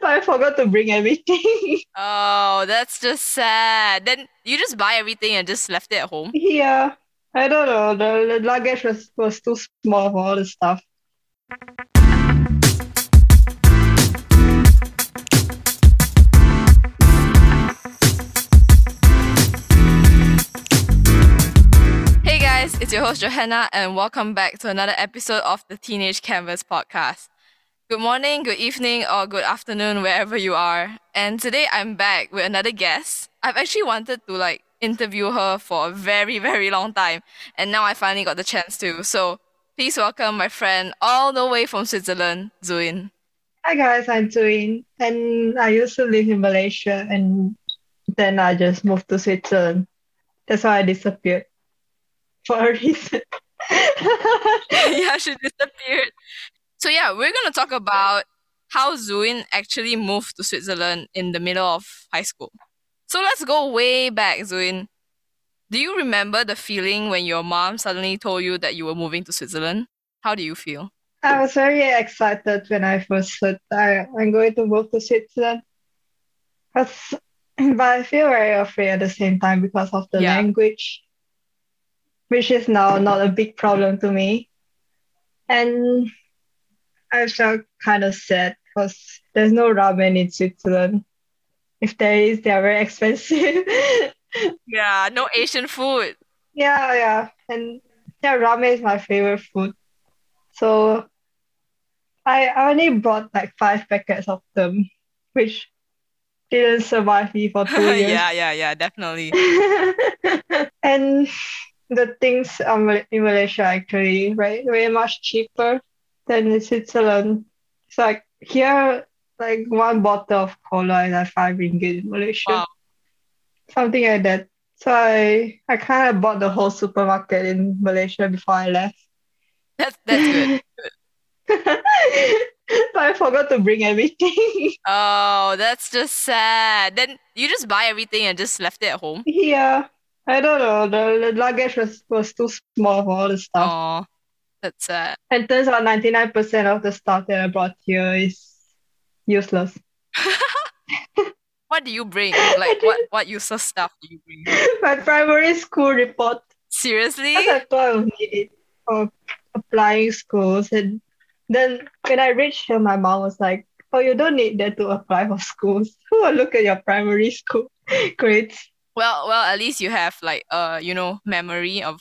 but I forgot to bring everything. Oh, that's just sad. Then you just buy everything and just left it at home? yeah, I don't know. The, the luggage was, was too small for all the stuff. Hey guys, it's your host Johanna, and welcome back to another episode of the Teenage Canvas podcast. Good morning, good evening, or good afternoon, wherever you are. And today I'm back with another guest. I've actually wanted to like interview her for a very, very long time, and now I finally got the chance to. So please welcome my friend all the way from Switzerland, Zuin. Hi guys, I'm Zuin, and I used to live in Malaysia, and then I just moved to Switzerland. That's why I disappeared for a reason. yeah, she disappeared. So yeah, we're gonna talk about how Zuin actually moved to Switzerland in the middle of high school. So let's go way back, Zuin. Do you remember the feeling when your mom suddenly told you that you were moving to Switzerland? How do you feel? I was very excited when I first heard I, I'm going to move to Switzerland. But, but I feel very afraid at the same time because of the Yeah. language, which is now not a big problem to me. And I felt kind of sad because there's no ramen in Switzerland. If there is, they are very expensive. Yeah, no Asian food. Yeah, yeah. And yeah, ramen is my favorite food. So I only bought like five packets of them, which didn't survive me for two years. yeah, yeah, yeah, definitely. And the things um, in Malaysia actually very, very much cheaper than in Switzerland. It's like here, like one bottle of cola is like five ringgit in Malaysia. Wow. Something like that. So I, I kind of bought the whole supermarket in Malaysia before I left. That's that's good. but I forgot to bring everything. Oh, that's just sad. Then you just buy everything and just left it at home? yeah, I don't know. The, the luggage was, was too small for all the stuff. Oh, that's sad. And turns out 99% of the stuff that I brought here is useless. What do you bring? Like what what useless stuff do you bring? My primary school report, Seriously? because I thought I would need it for applying schools. And then when I reached here, my mom was like, Oh, you don't need that to apply for schools. Who will look at your primary school grades? Well, well, at least you have like uh, you know, memory of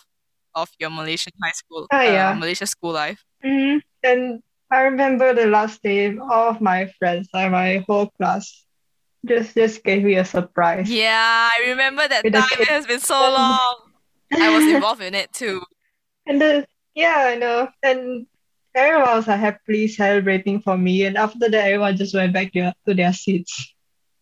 of your Malaysian high school, uh, yeah. Malaysia school life. Mhm. And I remember the last day, all of my friends, like my whole class, just just gave me a surprise. Yeah, I remember that With time. It has been so long. I was involved in it too. And the yeah, I know. And everyone was like happily celebrating for me. And after that, everyone just went back to, to their seats.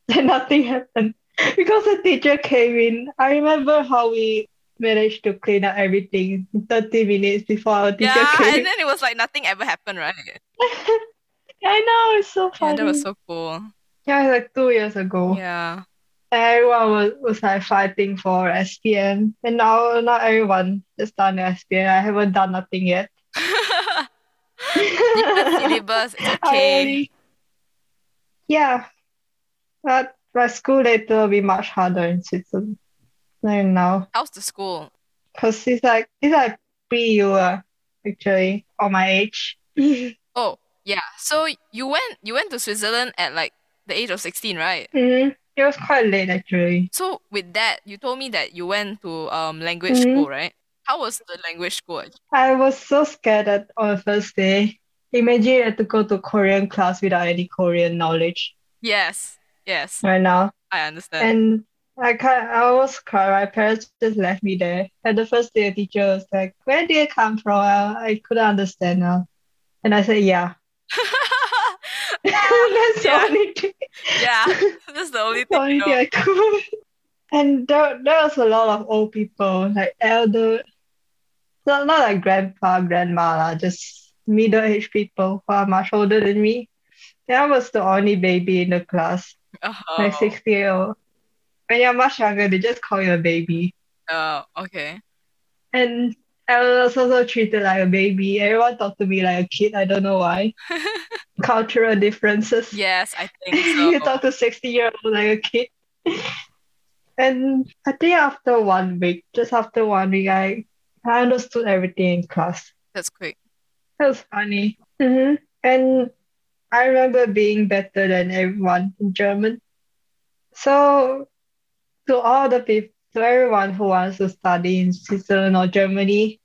And nothing happened because the teacher came in. I remember how we managed to clean up everything in 30 minutes before our teacher Yeah, came. and then it was like nothing ever happened, right? I know, it's so Yeah, funny. that was so cool. Yeah, like two years ago. Yeah. Everyone was, was like fighting for SPM. And now not everyone has done SPM. I haven't done nothing yet. Syllabus, okay. only- Yeah, but my school later will be much harder in Switzerland than now. How's the school? Because it's like it's like pre-U uh, actually, or my age. Oh, yeah. So you went you went to Switzerland at like the age of 16, right? Mhm. It was quite late actually. So with that, you told me that you went to um language Mhm. school, right? How was the language school? I was so scared that on the first day. Imagine you had to go to Korean class without any Korean knowledge Yes, yes, right now. I understand. And I can't, I almost cried. My parents just left me there. And the first day, the teacher was like, Where did you come from? I, I couldn't understand now. And I said, Yeah. That's the Yeah. only thing, yeah, that's the only the thing only thing. I could. And there, there was a lot of old people, like elder, not, not like grandpa, grandma, lah, just middle-aged people who are much older than me. And I was the only baby in the class, like Oh, 60 year old. When you're much younger, they just call you a baby. oh, okay. And I was also treated like a baby. Everyone talked to me like a kid. I don't know why. Cultural differences. yes, I think you talk to 60 year old like a kid. And I think after one week, just after one week, I, I understood everything in class. That's quick. That was funny. hmm And I remember being better than everyone in German. So to all the people, to everyone who wants to study in Switzerland or Germany,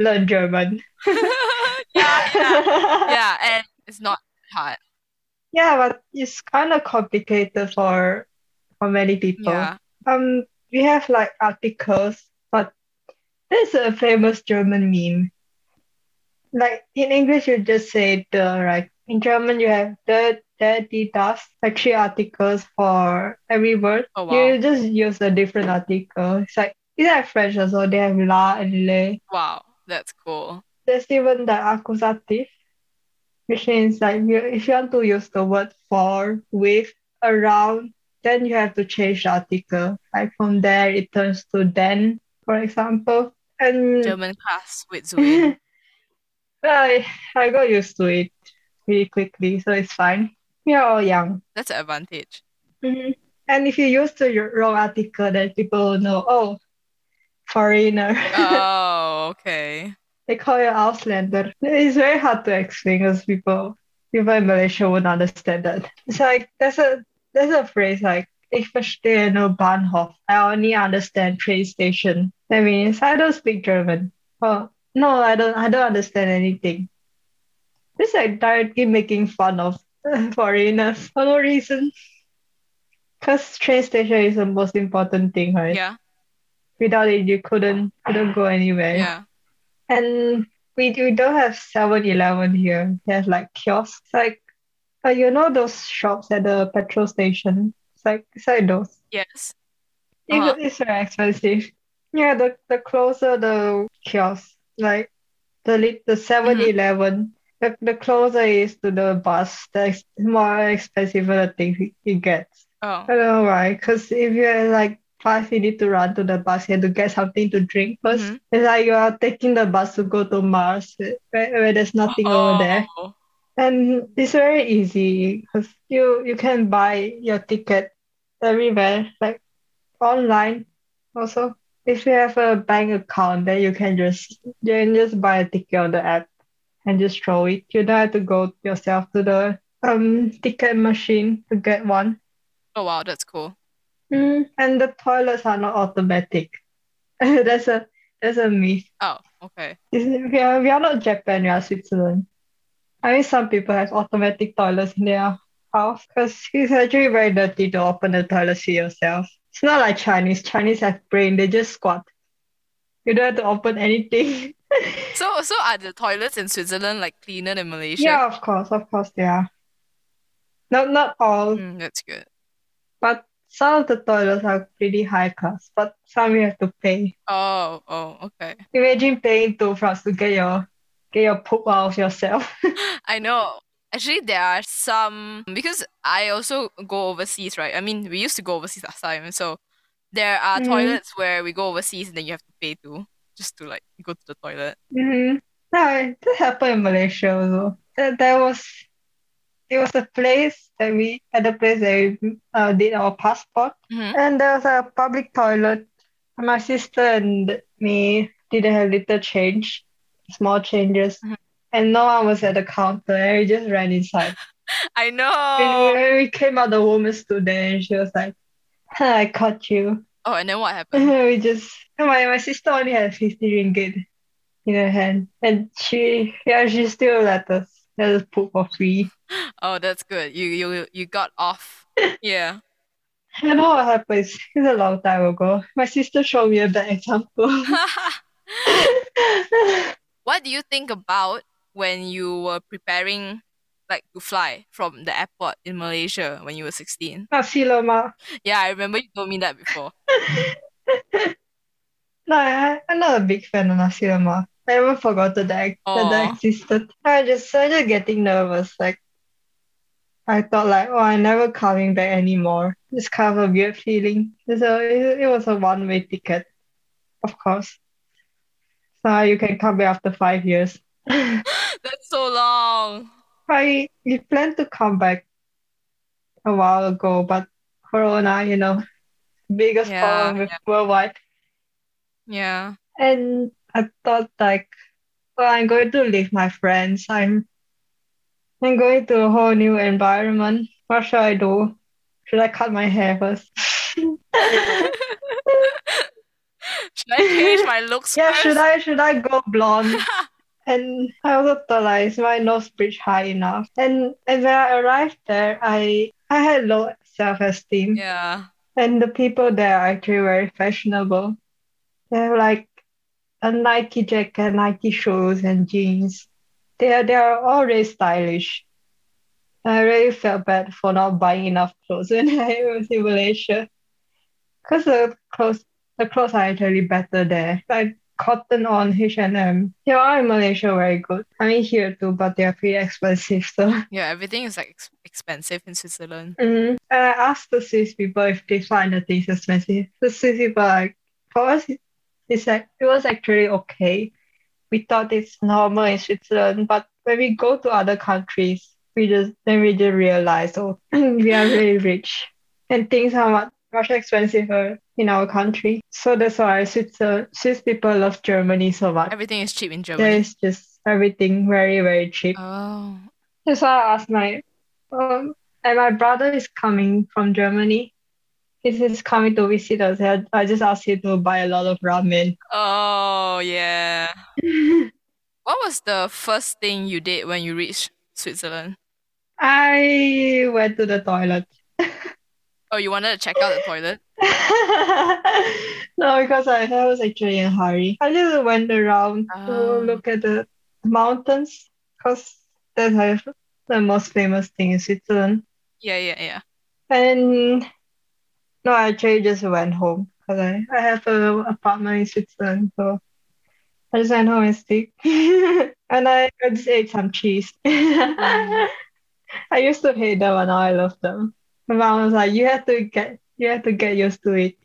learn German. yeah, yeah, yeah, and it's not hard. Yeah, but it's kind of complicated for for many people. Yeah. Um, we have like articles, but there's a famous German meme. Like in English, you just say the, right? In German, you have der, die, das, like three articles for every word. Oh wow. You just use a different article. It's like, it's like French also, they have la and le. Wow, that's cool. There's even the accusative, which means like if you want to use the word for, with, around, den you have to change the article. Like from der, it turns to then, for example. And German class with Zoe. I, I got used to it really quickly, so it's fine. We are all young. That's an advantage. Mhm. And if you use the wrong article, then people will know, oh, foreigner. Oh, okay. They call you Auslander. It's very hard to explain because people people in Malaysia won't understand that. It's like there's a there's a phrase like ich verstehe nur Bahnhof. I only understand train station. That means I don't speak German. Oh no, I don't I don't understand anything. It's like directly making fun of foreigners for no reason. Because train station is the most important thing, right? Yeah, Without it you couldn't couldn't go anywhere. yeah. And we, we don't have 7 Eleven here. There's like kiosks. Like, uh, you know those shops at the petrol station? It's like, it's like those. Yes. It- Uh-huh. It's very expensive. Yeah, the, the closer the kiosk, like the the 7 Eleven, the, the closer it is to the bus, the more expensive the thing it gets. Oh, I don't know why. Because if you're like five minutes to run to the bus, you have to get something to drink 1st Mhm. It's like you are taking the bus to go to Mars, where, where there's nothing over there. Oh, And it's very easy because you you can buy your ticket everywhere, like online also. If you have a bank account, then you can just you can just buy a ticket on the app and just throw it. You don't have to go yourself to the um ticket machine to get one. oh wow, that's cool. Mm, and the toilets are not automatic. That's a that's a myth. Oh, okay. We are, we are not Japan, we are Switzerland. I mean, some people have automatic toilets in their house because it's actually very dirty to open the toilet seat yourself. It's not like Chinese. Chinese have brain, they just squat. You don't have to open anything. So, so are the toilets in Switzerland like cleaner than Malaysia? Yeah, of course, of course they are. Not not all, Mm, that's good. but some of the toilets are pretty high class, but some you have to pay. Oh, oh, okay. Imagine paying two francs to get your get your poop out of yourself. I know. Actually, there are some because I also go overseas, right? I mean, we used to go overseas last time, so there are Mhm. toilets where we go overseas and then you have to pay to just to like go to the toilet. Mm-hmm. No, that happened in Malaysia also. There, there was it was a place that we at the place that we uh, did our passport, Mhm. and there was a public toilet. My sister and me didn't have little change, small changes, Mhm. and no one was at the counter, and we just ran inside. I know. when we came out, the woman stood there, and she was like, "I caught you." Oh, and then what happened? we just my my sister only had 50 ringgit in her hand and she yeah she still let us let us poop for free. Oh, that's good. You you you got off. Yeah. I don't know what happened. It's, it's a long time ago. My sister showed me a bad example. What do you think about when you were preparing like to fly from the airport in Malaysia when you were 16? Nasi lemak. Yeah, I remember you told me that before. No, I, I'm not a big fan of nasi lemak. I never forgot that ah. that, that existed. I just started getting nervous. Like I thought like, oh, I'm never coming back anymore. It's kind of a weird feeling. So it, it was a one-way ticket, of course. So you can come back after five years. That's so long. I we planned to come back a while ago, but Corona, you know, biggest Yeah, problem with worldwide. Yeah. And I thought like, well, I'm going to leave my friends. I'm I'm going to a whole new environment. What should I do? Should I cut my hair first? Should I change my looks Yeah, first? should I should I go blonde? And I also thought like is my nose bridge high enough? And and when I arrived there, I I had low self-esteem. Yeah. And the people there are actually very fashionable. They have like a Nike jacket, Nike shoes, and jeans. They are they are all really stylish. I really felt bad for not buying enough clothes when I was in Malaysia. Because the clothes the clothes are actually better there. Like Cotton On, H&M. They are in Malaysia very good. I mean here too, but they are pretty expensive. So Yeah, everything is like ex- expensive in Switzerland. Mm. And I asked the Swiss people if they find the things expensive. The Swiss people are like, for us, it's like, it was actually okay. We thought it's normal in Switzerland, but when we go to other countries, we just then we just realize, oh, we are really rich, and things are much much expensive in our country. So that's why Switzerland, Swiss people love Germany so much. Everything is cheap in There Germany. is just everything very very cheap. Oh. That's why I asked my um and my brother is coming from Germany. He's he's coming to visit us. I, just asked him to buy a lot of ramen. Oh, yeah. What was the first thing you did when you reached Switzerland? I went to the toilet. Oh, you wanted to check out the toilet? No, because I, I was actually in a hurry. I just went around to Ah. look at the mountains because that's the most famous thing in Switzerland. Yeah, yeah, yeah. And no, I actually just went home because I, I have a apartment in Switzerland, so I just went home and sleep. And I, I just ate some cheese. I used to hate them and now I love them. My mom was like, you have to get you have to get used to it.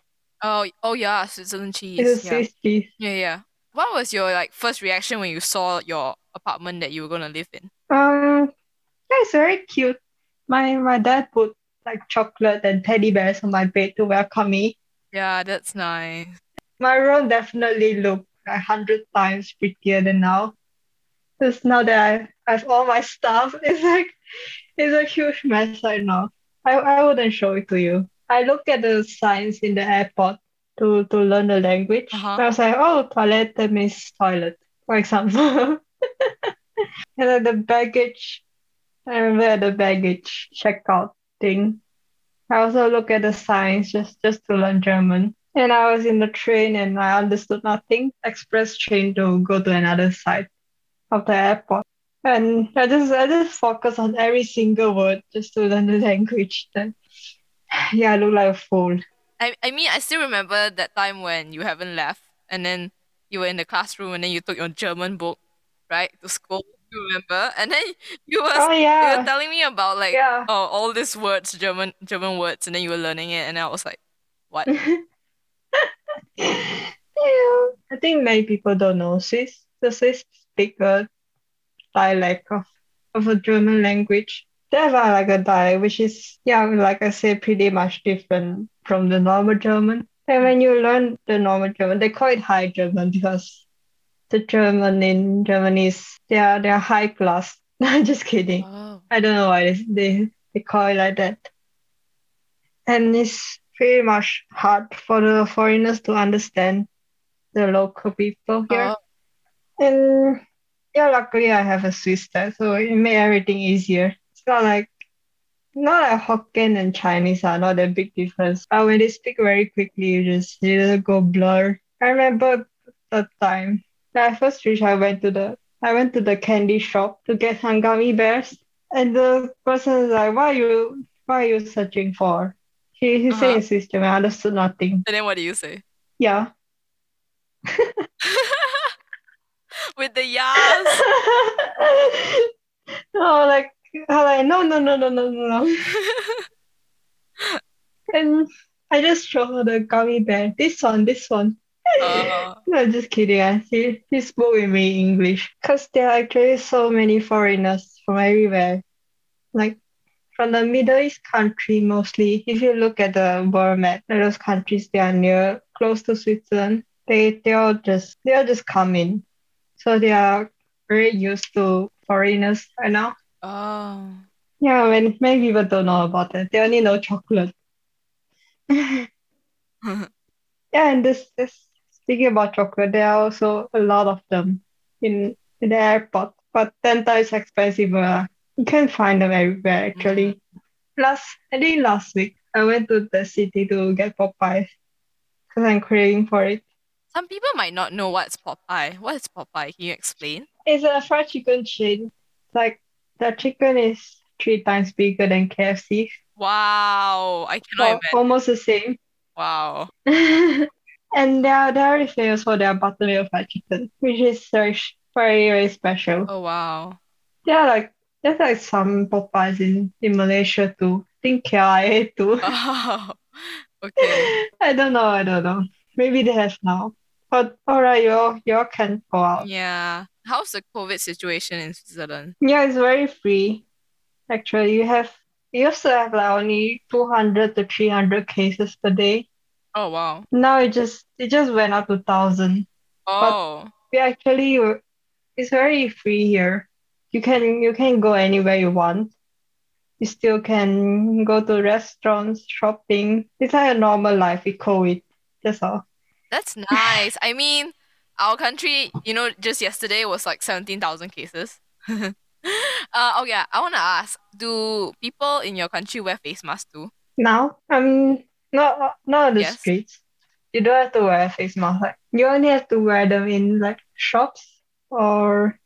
Oh, oh yeah, Switzerland It's a cheese. Yeah. Swiss cheese. Yeah, yeah. What was your like first reaction when you saw your apartment that you were gonna live in? Um, yeah, it's very cute. My my dad put like chocolate and teddy bears on my bed to welcome me. Yeah, that's nice. My room definitely looked a hundred times prettier than now. Because now that I have all my stuff, it's like it's a huge mess right now. I, I wouldn't show it to you. I looked at the signs in the airport to, to learn the language. Uh-huh. I was like, oh, toilet means toilet, for example. and then the baggage, I remember the baggage checkout thing. I also look at the signs just, just to learn German. And I was in the train and I understood nothing. Express train to go to another side of the airport. And I just I just focus on every single word just to learn the language. Then yeah, I look like a fool. I I mean, I still remember that time when you haven't left and then you were in the classroom and then you took your German book, right, to school. Remember? And then you was Oh you were telling me about like Yeah. oh all these words, German German words, and then you were learning it, and I was like, what? Yeah. I think many people don't know Swiss. The Swiss speak a dialect of, of a German language. They have uh, like a dialect which is, yeah, like I say, pretty much different from the normal German. And when you learn the normal German, they call it High German because the German in Germany is they are they are high class. I'm just kidding. Oh. I don't know why they, they, they call it like that. And it's pretty much hard for the foreigners to understand the local people here. Oh, And yeah, luckily I have a Swiss dad, so it made everything easier. It's not like not like Hokkien and Chinese are not a big difference. But when they speak very quickly, you just you just go blur. I remember the time that I first reached, I went to the I went to the candy shop to get some gummy bears, and the person is like, "Why are you Why are you searching for?" He he said Uh-huh. Swiss German. I understood nothing. and then what do you say? Yeah. With the yas. no, like, I'm like, no, no, no, no, no, no, no. And I just show her the gummy bear. This one, this one. Oh. No, just kidding. ah. He, he spoke with me English because there are actually so many foreigners from everywhere. Like from the Middle East country mostly. If you look at the world map, those countries they are near close to Switzerland, they they all just they all just come in. So they are very used to foreigners right now. Oh. Yeah, when many people don't know about it. They only know chocolate. Yeah, and this this speaking about chocolate, there are also a lot of them in in the airport, but ten times expensive. Uh, you can't find them everywhere actually. Last I think last week I went to the city to get Popeyes because I'm craving for it. Some people might not know what's Popeye. What is Popeye? Can you explain? It's a fried chicken chain. Like the chicken is three times bigger than KFC, Wow, I cannot imagine. almost the same. Wow. and they're very famous for their buttermilk fried chicken, which is very very very special. Oh wow. Yeah, like there's like some Popeyes in, in Malaysia too. I think KLIA too. Oh. Okay. I don't know, I don't know. Maybe they have now. But alright, you all you all can go out. Yeah. How's the COVID situation in Switzerland? Yeah, it's very free. Actually, you have you to have like only 200 to 300 cases per day. Oh wow. Now it just it just went up to 1000. Oh. We actually it's very free here. You can you can go anywhere you want. You still can go to restaurants, shopping. It's like a normal life with COVID. That's all. That's nice. I mean, our country, you know, just yesterday was like 17,000 cases. uh, oh yeah, I want to ask, do people in your country wear face masks too? Now, um, not not on the Yes. streets. You don't have to wear a face mask. Like you only have to wear them in like shops or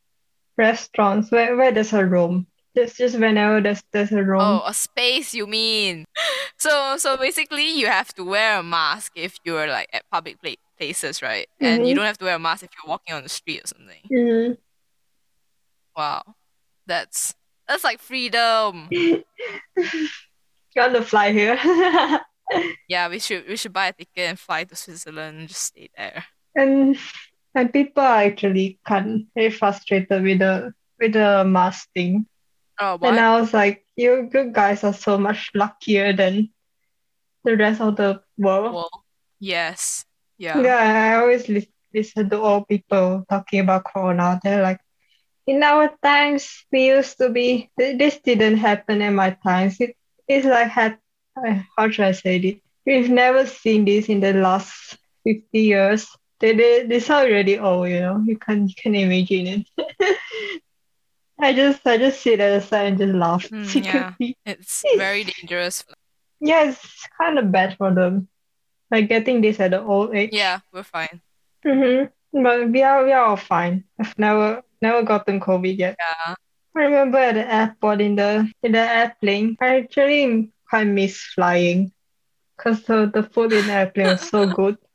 restaurants where, where there's a room. Just just whenever there's there's a room. Oh, a space you mean. So so basically you have to wear a mask if you're like at public pla places, right? And you Mhm. don't have to wear a mask if you're walking on the street or something. Mhm. Wow. That's that's like freedom. Want to fly here? Yeah, we should we should buy a ticket and fly to Switzerland and just stay there. And and people are actually kind very frustrated with the with the mask thing. Oh, what? And? I was like, you good guys are so much luckier than the rest of the world. Well, yes. Yeah. Yeah, I always lis- listen to all people talking about Corona. They're like, in our times, we used to be, this didn't happen in my times. It, it's like, had, how should I say it? We've never seen this in the last 50 years. They, they, they sound really old, you know, you can, you can imagine it. I just, I just sit at the side and just laugh Mm, yeah. It's very dangerous. Yeah, it's kind of bad for them. Like getting this at an old age. Yeah, we're fine. Mm-hmm. But we are we are all fine. I've never never gotten COVID yet. Yeah. I remember at the airport in the in the airplane, I actually quite miss flying because the, the food in the airplane was so good.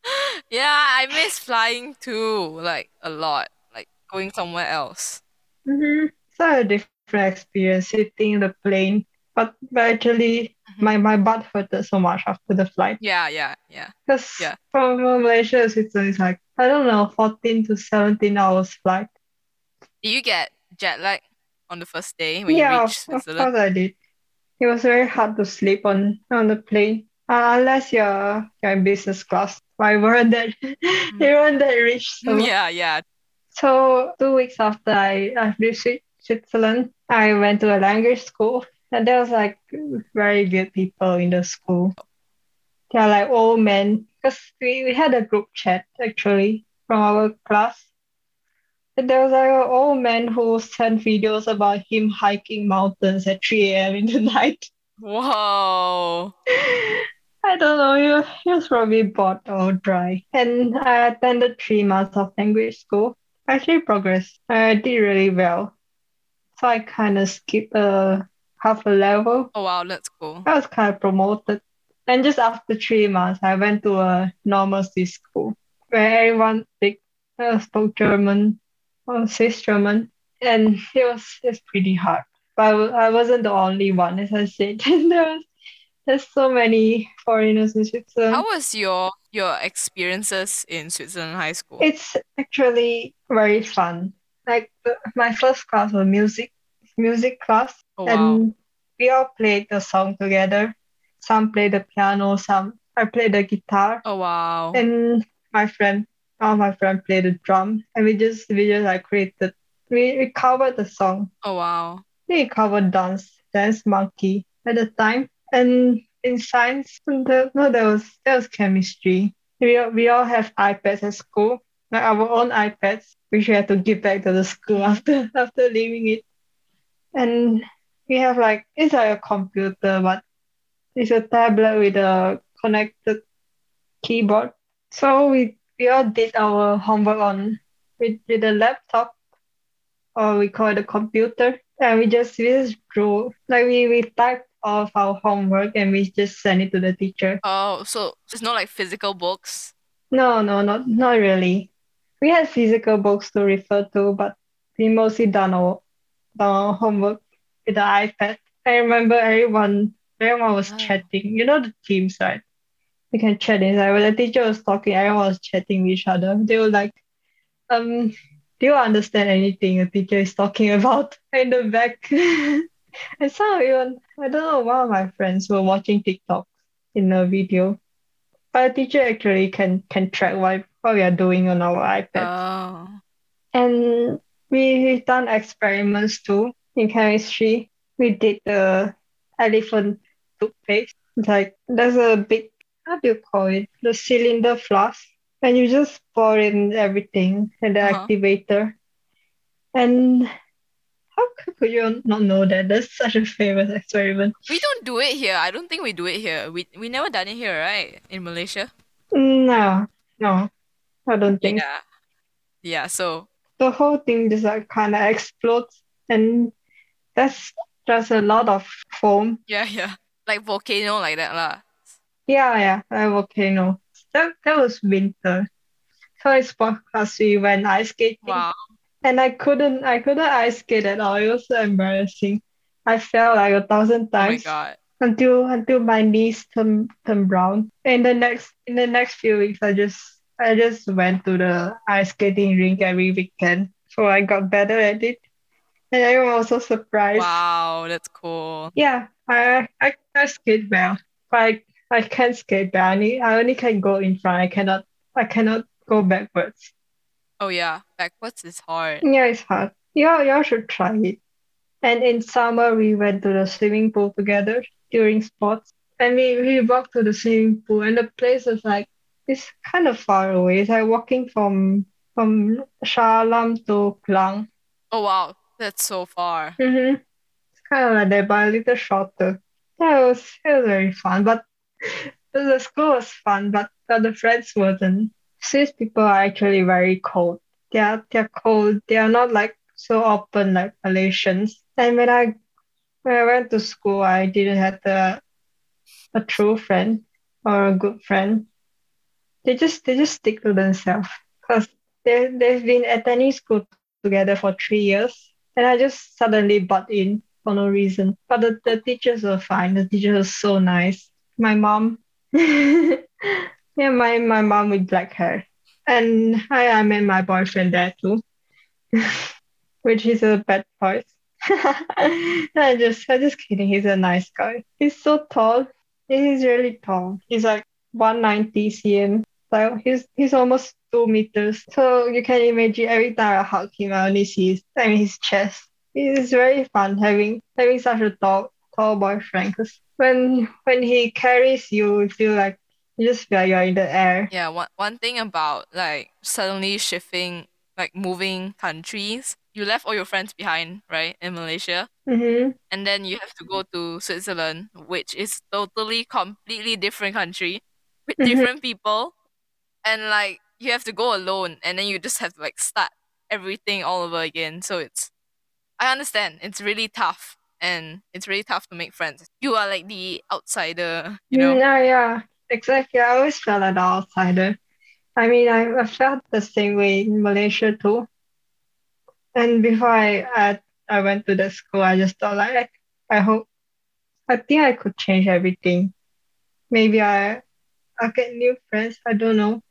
Yeah, I miss flying too, like a lot, like going somewhere else. Mm-hmm. It's a different experience sitting in the plane, but, but actually Mhm. my, my butt hurted so much after the flight. Yeah, yeah, yeah. Because Yeah. from, Malaysia to Switzerland, it's like, I don't know, 14 to 17 hours flight. Did you get jet lag on the first day when you Yeah, reached of, of course I did. It was very hard to sleep on on the plane, uh, unless you're you're in business class. I weren't that they weren't that rich. So Mm, Yeah, yeah. so two weeks after I I reached Switzerland, I went to a language school, and there was like very good people in the school. They're like old men, because we, we had a group chat actually from our class. And there was like an old man who sent videos about him hiking mountains at 3 a.m. in the night. Wow. I don't know, he was, he was probably bored or dry. And I attended three months of language school. I actually progressed. I did really well. So I kind of skipped uh, half a level. Oh wow, that's cool. I was kind of promoted. And just after three months, I went to a normal C school where everyone speak, uh, spoke German or Swiss German. And it was, it was pretty hard. But I I wasn't the only one, as I said. there was there's so many foreigners in Switzerland. How was your your experiences in Switzerland high school? It's actually very fun. Like the, my first class was music music class, Oh wow. and we all played the song together. Some played the piano, some I played the guitar, Oh wow. and my friend, all my friend played the drum, and we just we just like created we, we covered the song. Oh wow. We covered dance dance monkey at the time, and in science, the, no, there was there was chemistry. We all, we all have iPads at school, like our own iPads, which we had to give back to the school after after leaving it. And we have like it's like a computer, but it's a tablet with a connected keyboard. So we we all did our homework on with, with a laptop, or we call it a computer, and we just we just drew like we we typed of our homework and we just send it to the teacher. Oh, so it's not like physical books. No, no, not not really. We had physical books to refer to, but we mostly done our, done our homework with the iPad. I remember everyone everyone was Ah. chatting. You know the teams, right? We can chat inside. When the teacher was talking, everyone was chatting with each other. They were like, um, do you understand anything the teacher is talking about in the back? and some even I don't know, one of my friends were watching TikTok in a video. But the teacher actually can can track what, what we are doing on our iPad. Oh. And we, we've done experiments too in chemistry. We did the elephant toothpaste. It's like there's a big, how do you call it? The cylinder flask. And you just pour in everything and the Uh-huh. activator. And how could you not know that? That's such a famous experiment. We don't do it here. I don't think we do it here. We we never done it here, right? In Malaysia. No, no, I don't think Yeah. Yeah, so the whole thing just like kind of explodes and that's just a lot of foam. yeah, yeah. Like volcano like that lah. Yeah, yeah, a volcano. That that was winter. So sport class we went ice skating Wow. and I couldn't I couldn't ice skate at all. It was so embarrassing. I fell like a thousand Oh my times God. until until my knees turned turned brown. In the next in the next few weeks I just I just went to the ice skating rink every weekend. So I got better at it. And everyone was so surprised. Wow, that's cool. Yeah, I I, I skate well. But I, I can't skate well. I, need, I only can go in front. I cannot I cannot go backwards. Oh yeah, backwards is hard. Yeah, it's hard. Yeah, y'all should try it. And in summer we went to the swimming pool together during sports. And we, we walked to the swimming pool and the place is like it's kind of far away. It's like walking from from Shah Alam to Klang. Oh wow, that's so far. Mm-hmm. It's kind of like that, but a little shorter. Yeah, it was it was very fun. But the school was fun, but the friends wasn't. Swiss people are actually very cold. They are they're cold. They are not like so open like Malaysians. And when I when I went to school, I didn't have a a true friend or a good friend. They just they just stick to themselves because they they've been attending school together for three years. And I just suddenly butt in for no reason. But the, the teachers were fine. The teachers were so nice. My mom, yeah, my, my mom with black hair. And I, I met my boyfriend there too, which is a bad choice. I just, I just kidding. He's a nice guy. He's so tall. He's really tall. He's like 190 cm. So he's he's almost two meters. So you can imagine every time I hug him, I only see his, I mean, his chest. It's very fun having having such a tall tall boyfriend. Because when when he carries you, you feel like you just feel like you're in the air. Yeah, one one thing about like suddenly shifting, like moving countries, you left all your friends behind, right, in Malaysia, Mm-hmm. and then you have to go to Switzerland, which is totally completely different country with Mhm. different people, and like you have to go alone, and then you just have to like start everything all over again. So it's, I understand, it's really tough, and it's really tough to make friends. You are like the outsider, you know. Mm, yeah, yeah, exactly. I always felt the outsider. I mean, I, I felt the same way in Malaysia too. And before I, I I went to the school, I just thought like I hope I think I could change everything. maybe I I'll get new friends. I don't know.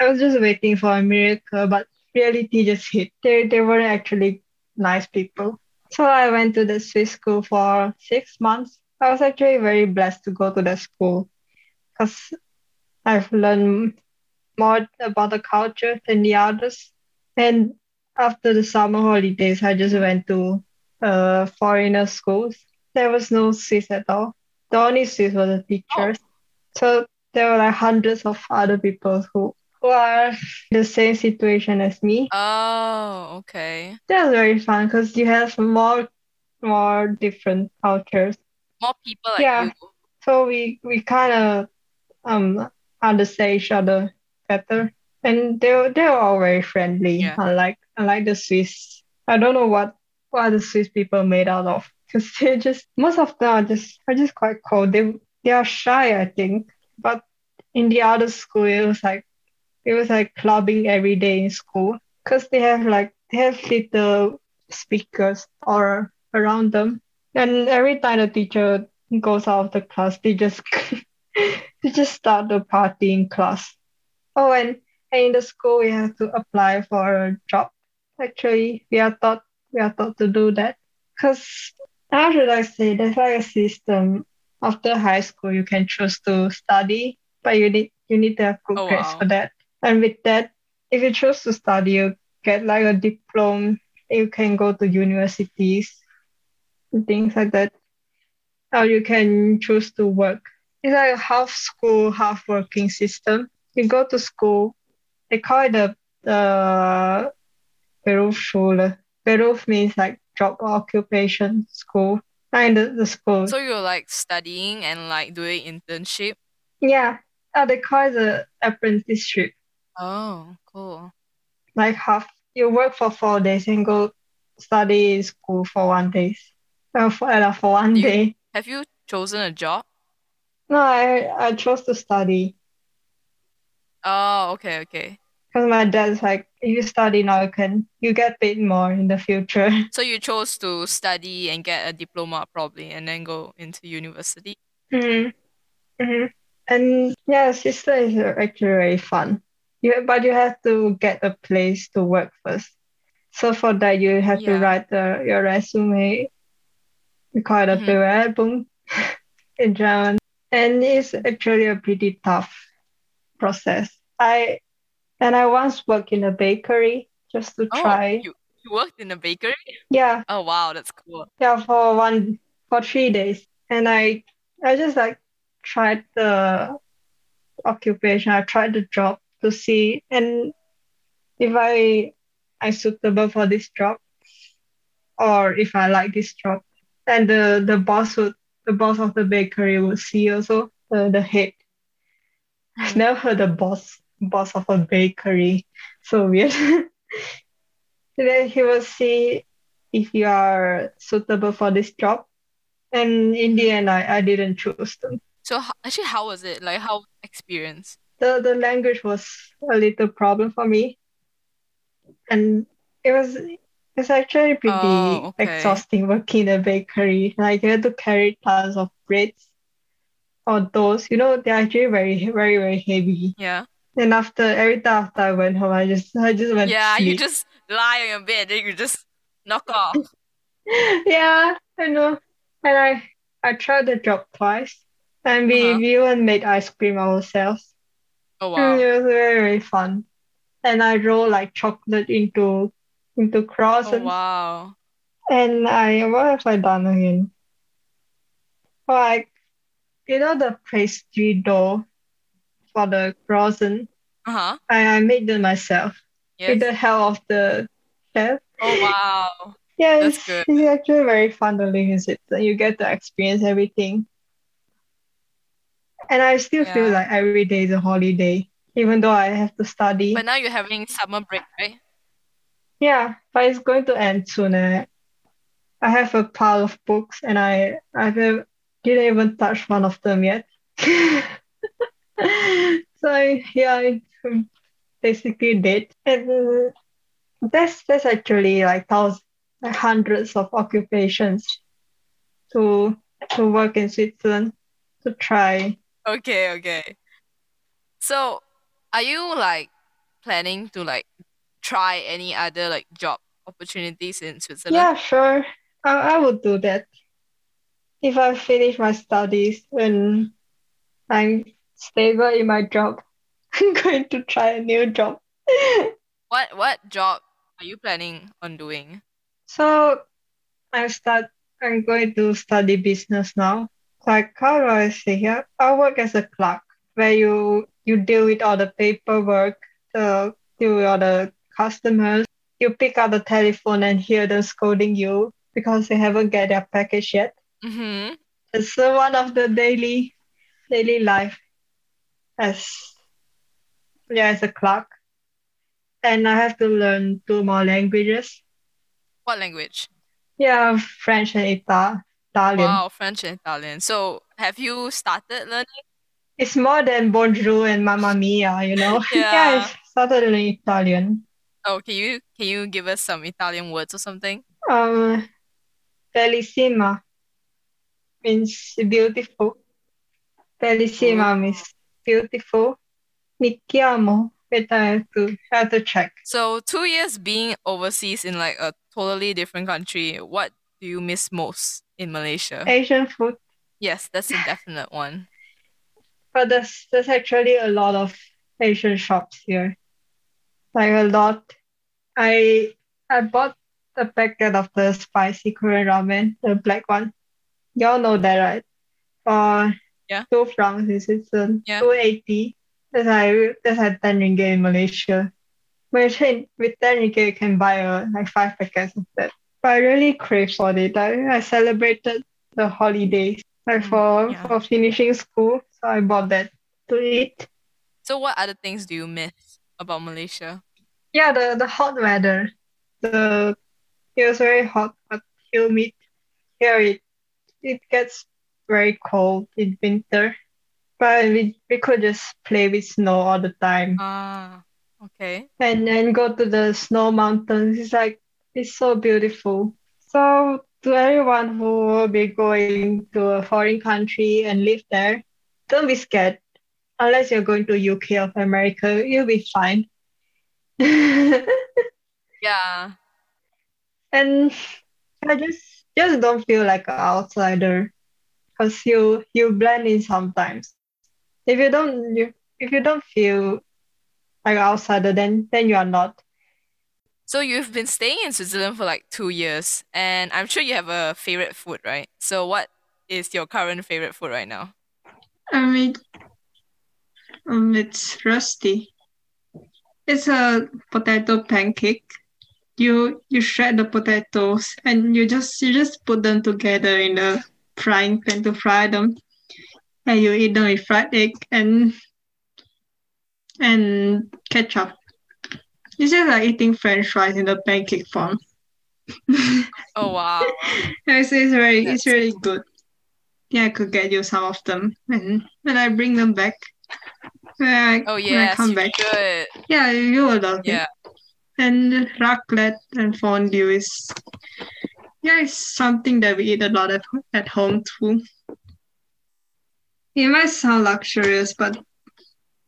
I was just waiting for a miracle, but reality just hit. They they weren't actually nice people. So I went to the Swiss school for six months. I was actually very blessed to go to the school because I've learned more about the culture than the others. And after the summer holidays, I just went to uh, foreigner schools. There was no Swiss at all. The only Swiss were the teachers. So there were like hundreds of other people who, who are in the same situation as me. Oh, okay. That's very fun because you have more more different cultures. More people like Yeah. you. So we we kind of um understand each other better, and they were- they were all very friendly. Yeah. Unlike unlike the Swiss, I don't know what what the Swiss people made out of because they just most of them are just are just quite cold. They they are shy, I think. But in the other school, it was like it was like clubbing every day in school because they have like they have little speakers or around them, and every time the teacher goes out of the class, they just they just start the party in class. Oh, and, and in the school we have to apply for a job. Actually, we are taught we are taught to do that because how should I say? There's like a system. After high school, you can choose to study, but you need you need to have good Oh, grades wow. for that. And with that, if you choose to study, you get like a diploma. You can go to universities and things like that. Or you can choose to work. It's like a half school, half working system. You go to school, they call it the the Berufsschule. Beruf means like job or occupation school. And the, the school. So you're like studying and like doing internship. yeah. Uh, they call it the apprenticeship. Oh, cool. Like half you work for four days and go study in school for one day. Uh, for, uh, for one You- day. Have you chosen a job? No, I, I chose to study. Oh, okay, okay. Because my dad's like, if you study now, you can you get paid more in the future. So you chose to study and get a diploma probably and then go into university. hmm hmm And yeah, sister is actually very fun. You but you have to get a place to work first. So for that, you have to write the, your resume. It a Mhm. Bewerbung in German, and it's actually a pretty tough process. I and I once worked in a bakery just to Oh, try. you you worked in a bakery? Yeah, Oh, wow, that's cool. yeah, for one for three days, and I I just like tried the occupation. I tried the job to see and if I I'm suitable for this job or if I like this job. And the the boss would the boss of the bakery would see also the the head. I've never heard the boss boss of a bakery. So weird. then he will see if you are suitable for this job. And in the end, I, I didn't choose them. So actually, how was it? Like, how experience? The the language was a little problem for me, and it was it's actually pretty Oh, okay. exhausting working in a bakery. Like you had to carry tons of breads or those, you know, they're actually very very very heavy. Yeah. And after every time after I went home, I just I just went to Yeah, you just lie on your bed, then you just knock off. Yeah, I know. And I I tried the job twice, and we Uh-huh. we even made ice cream ourselves. Oh, wow. it was very very fun. And I roll like chocolate into into Oh, and, wow. And I what have I done again? Like you know the pastry dough for the croissant. Uh-huh. I, I made them myself with the help of the chef. Oh, wow. Yeah, That's it's, good. it's actually very fun to live in Switzerland. You get to experience everything. And I still feel like every day is a holiday, even though I have to study. But now you're having summer break, right? Yeah, but it's going to end soon. eh. I have a pile of books and I I didn't even touch one of them yet. So yeah, basically dead. And that's that's actually like thousands, like hundreds of occupations to to work in Switzerland to try. Okay, okay. So, are you like planning to like try any other like job opportunities in Switzerland? Yeah, sure. I, I would do that. If I finish my studies and I'm stable in my job, I'm going to try a new job. What what job are you planning on doing? So I start I'm going to study business now. Like how do I say here? I work as a clerk where you you deal with all the paperwork, the deal with all the customers. You pick up the telephone and hear them scolding you because they haven't get their package yet. Mm-hmm. It's uh, one of the daily daily life as yeah as a clerk. And I have to learn two more languages. What language? Yeah, French and Ita- Italian. Wow, French and Italian. So, have you started learning? It's more than bonjour and mamma mia, you know. Yeah. I started learning Italian. Oh, can you can you give us some Italian words or something? Um, bellissima means beautiful. Bellissima Ooh. means beautiful. Mi chiamo. Wait, I have to I have to check. So, two years being overseas in like a totally different country, what do you miss most in Malaysia? Asian food. Yes, that's a definite one. But there's there's actually a lot of Asian shops here. Like a lot. I I bought a packet of the spicy Korean ramen, the black one. Y'all know that, right? For Yeah. two francs in Switzerland, Yeah. two eighty. That's like that's like ten ringgit in Malaysia. Malaysia with ten ringgit you can buy uh, like five packets of that. But I really crave for it. I, I celebrated the holidays like Mm, for yeah. for finishing school, so I bought that to eat. So, what other things do you miss about Malaysia? Yeah, the, the hot weather. The it was very hot but humid. Here it it gets very cold in winter. But we, we could just play with snow all the time. Ah, okay. And then go to the snow mountains. It's like it's so beautiful. So to everyone who will be going to a foreign country and live there, don't be scared. Unless you're going to UK or America, you'll be fine. Yeah. And I just just don't feel like an outsider because you you blend in sometimes. If you don't you, if you don't feel like an outsider, then then you are not. So you've been staying in Switzerland for like two years, and I'm sure you have a favorite food, right? So what is your current favorite food right now? I mean, um, it's rösti. It's a potato pancake. You you shred the potatoes and you just you just put them together in a frying pan to fry them, and you eat them with fried egg and and ketchup. It's just like eating French fries in the pancake form. Oh wow. It's, it's very it's That's- really good. Yeah, I could get you some of them and when I bring them back. I, Oh yes, come back. should. Yeah, you will love Yeah. it. And raclette and fondue is yeah, it's something that we eat a lot at, at home too. It might sound luxurious, but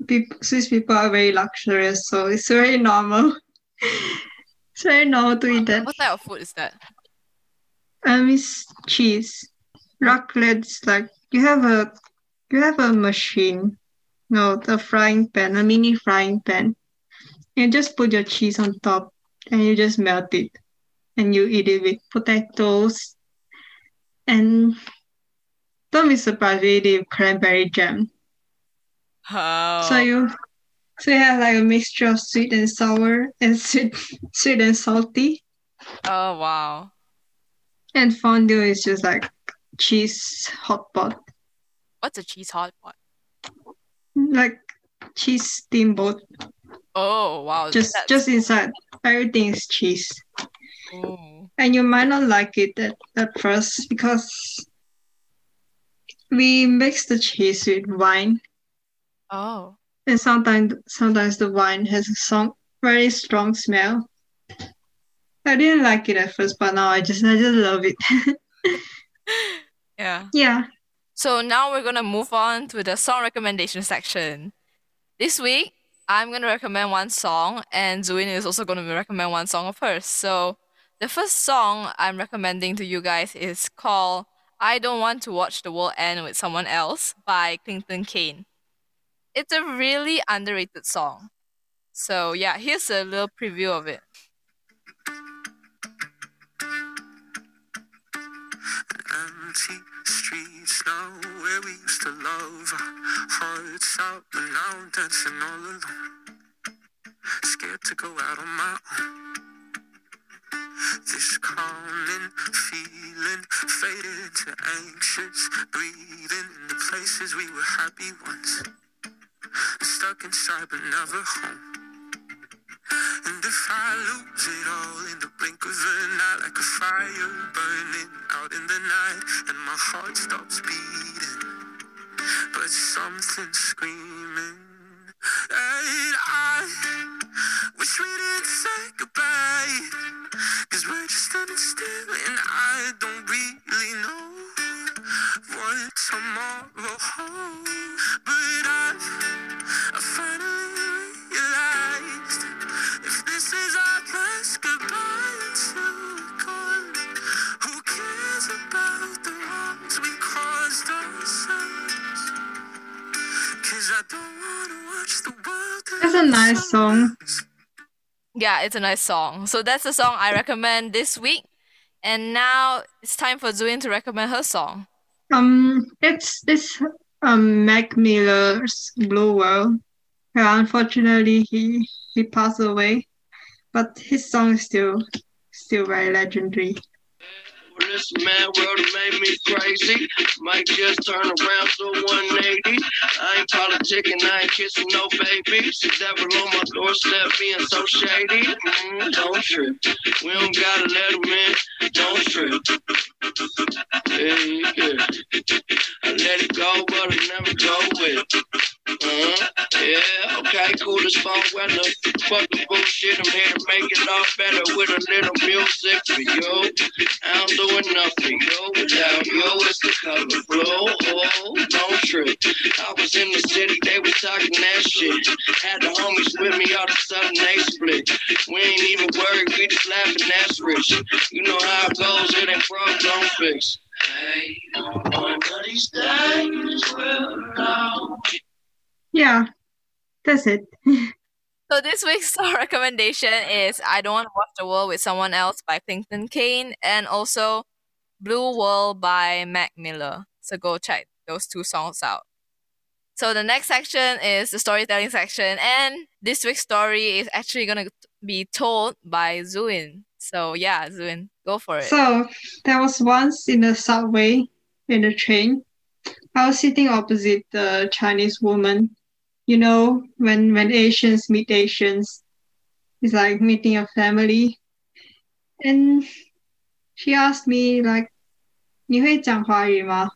people, Swiss people are very luxurious, so it's very normal. it's very normal to eat that. What type of food is that? Um, it's cheese. Raclette's like you have a you have a machine, no, the frying pan, a mini frying pan. You just put your cheese on top and you just melt it, and you eat it with potatoes. And don't be surprised we eat it with cranberry jam. Oh. So you so you have like a mixture of sweet and sour and sweet sweet and salty. Oh wow. And fondue is just like cheese hot pot. What's a cheese hot pot? like cheese steamboat. Oh wow. Just that's- just inside, everything is cheese, Ooh. and you might not like it at, at first because we mix the cheese with wine, Oh. and sometimes sometimes the wine has a strong, very strong smell. I didn't like it at first, but now I just I just love it. Yeah. yeah, So now we're gonna move on to the song recommendation section. This week, I'm gonna recommend one song, and Zuin is also gonna recommend one song of hers. So the first song I'm recommending to you guys is called I Don't Want to Watch the World End with Someone Else by Clinton Kane. It's a really underrated song. So yeah, here's a little preview of it. Empty streets now where we used to love. Hearts out, now dancing all alone. Scared to go out on my own. This calming feeling faded anxious breathing in the places we were happy once. Stuck inside but never home. And if I lose it all in the blink of an eye, like a fire burning out in the night, and my heart stops beating, but something's screaming. And I wish we didn't say goodbye, cause we're just standing still, and I don't really know what tomorrow holds. But I That's a nice song. Yeah, it's a nice song. So that's the song I recommend this week. And now it's time for Zuin to recommend her song. Um, it's it's um Mac Miller's Blue World. Yeah, unfortunately, he he passed away, but his song is still still very legendary. This mad world made me crazy. Might just turn around to 180. I ain't politicking, I ain't kissing no babies. The devil on my doorstep being so shady. Mm, don't trip. We don't gotta let him in. Don't trip. Hey, yeah. I let it go, but I never go with. Uh-huh. Yeah, okay, cool as phone weather. Fuck the bullshit, I'm here to make it all better with a little music for you. I'm doing nothing, you without you. It's the color blue. Oh, don't trip. I was in the city, they was talking that shit. Had the homies with me, all of a sudden they split. We ain't even worried, we just laughing, that's rich. You know how it goes, it ain't broke, don't fix. Hey, one of these days will know. Yeah, that's it. So this week's song recommendation is I Don't Want to Watch the World with Someone Else by Clinton Kane and also Blue World by Mac Miller. So go check those two songs out. So the next section is the storytelling section and this week's story is actually going to be told by Zuin. So yeah, Zuin, go for it. So there was once in the subway in the train. I was sitting opposite the Chinese woman. You know, when when Asians meet Asians, it's like meeting a family. And she asked me like, 你会讲华语吗？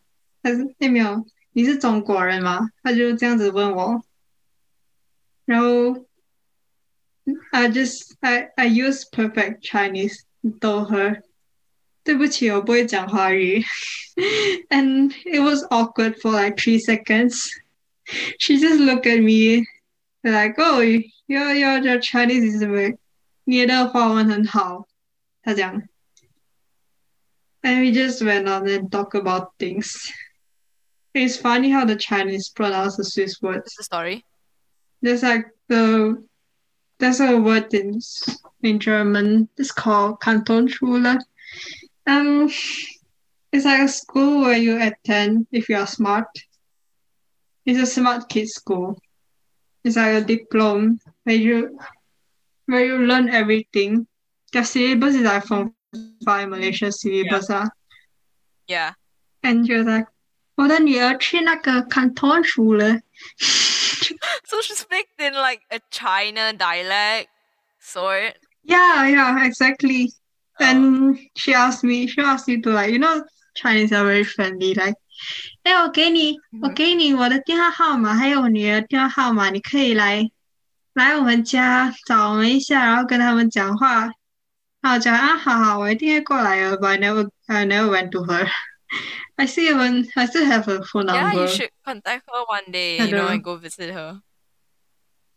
还是那没有？你是中国人吗？他就这样子问我。然后 I just I I use perfect Chinese 逗her。对不起，我不会讲华语。and it was awkward for like three seconds. She just looked at me like, "Oh, your your your Chinese is very，你的华文很好。”她讲。And we just went on and talk about things. It's funny how the Chinese pronounce the Swiss words. What's the story? There's like the there's a word in, in German, it's called Kantonsschule. Um, it's like a school where you attend if you are smart. It's a smart kid school. It's like a diploma where you where you learn everything. The syllabus is like from five Malaysian syllabus yeah. ah. Yeah. And you're like, 我的女儿去那个 Kantonsschule。So she speaks in like a China dialect sort. Yeah, yeah, exactly. And she asked me, she asked me to like, you know, Chinese are very friendly, like, 哎，我给你，我给你我的电话号码，还有我女儿电话号码，你可以来来我们家找我们一下，然后跟他们讲话。然后我讲啊，好好，我一定会过来的。But I never, I never went to her. I still haven't. I still have her phone Yeah, number. you should contact her one day, I you know, know. and go visit her.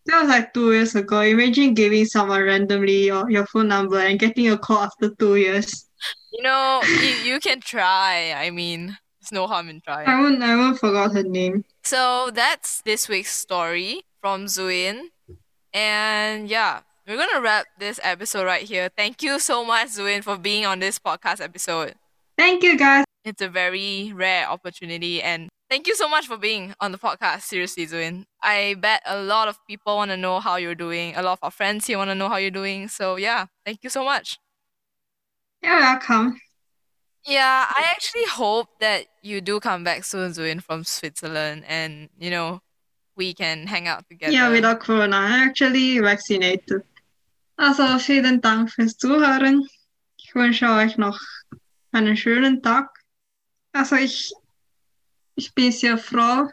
That was like two years ago. Imagine giving someone randomly your, your phone number and getting a call after two years. You know, you, you can try. I mean, there's no harm in trying. I won't. I won't forgot her name. So that's this week's story from Zuin. And yeah, we're gonna wrap this episode right here. Thank you so much, Zuin, for being on this podcast episode. Thank you, guys. It's a very rare opportunity and thank you so much for being on the podcast. Seriously, Zuin. I bet a lot of people want to know how you're doing. A lot of our friends here want to know how you're doing. So yeah, thank you so much. You're welcome. Yeah, I actually hope that you do come back soon, Zuin, from Switzerland and you know, we can hang out together. Ja, without Corona. I'm actually vaccinated. Also, vielen Dank fürs Zuhören. Ich wünsche euch noch einen schönen Tag. Also, ich, ich bin sehr froh,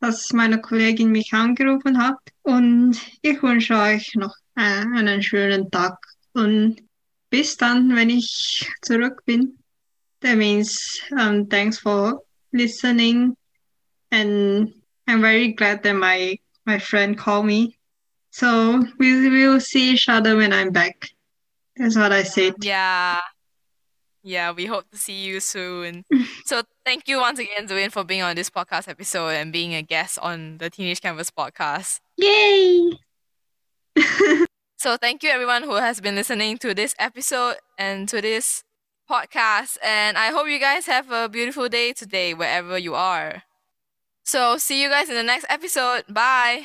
dass meine Kollegin mich angerufen hat. Und ich wünsche euch noch einen schönen Tag. Und bis dann, wenn ich zurück bin. That means um, thanks for listening. And I'm very glad that my my friend called me. So we will see each other when I'm back. That's what I said. Yeah. Yeah, we hope to see you soon. so thank you once again, Zuin, for being on this podcast episode and being a guest on the Teenage Canvas podcast. Yay! So thank you everyone who has been listening to this episode and to this podcast. And I hope you guys have a beautiful day today, wherever you are. So see you guys in the next episode. Bye.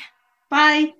Bye.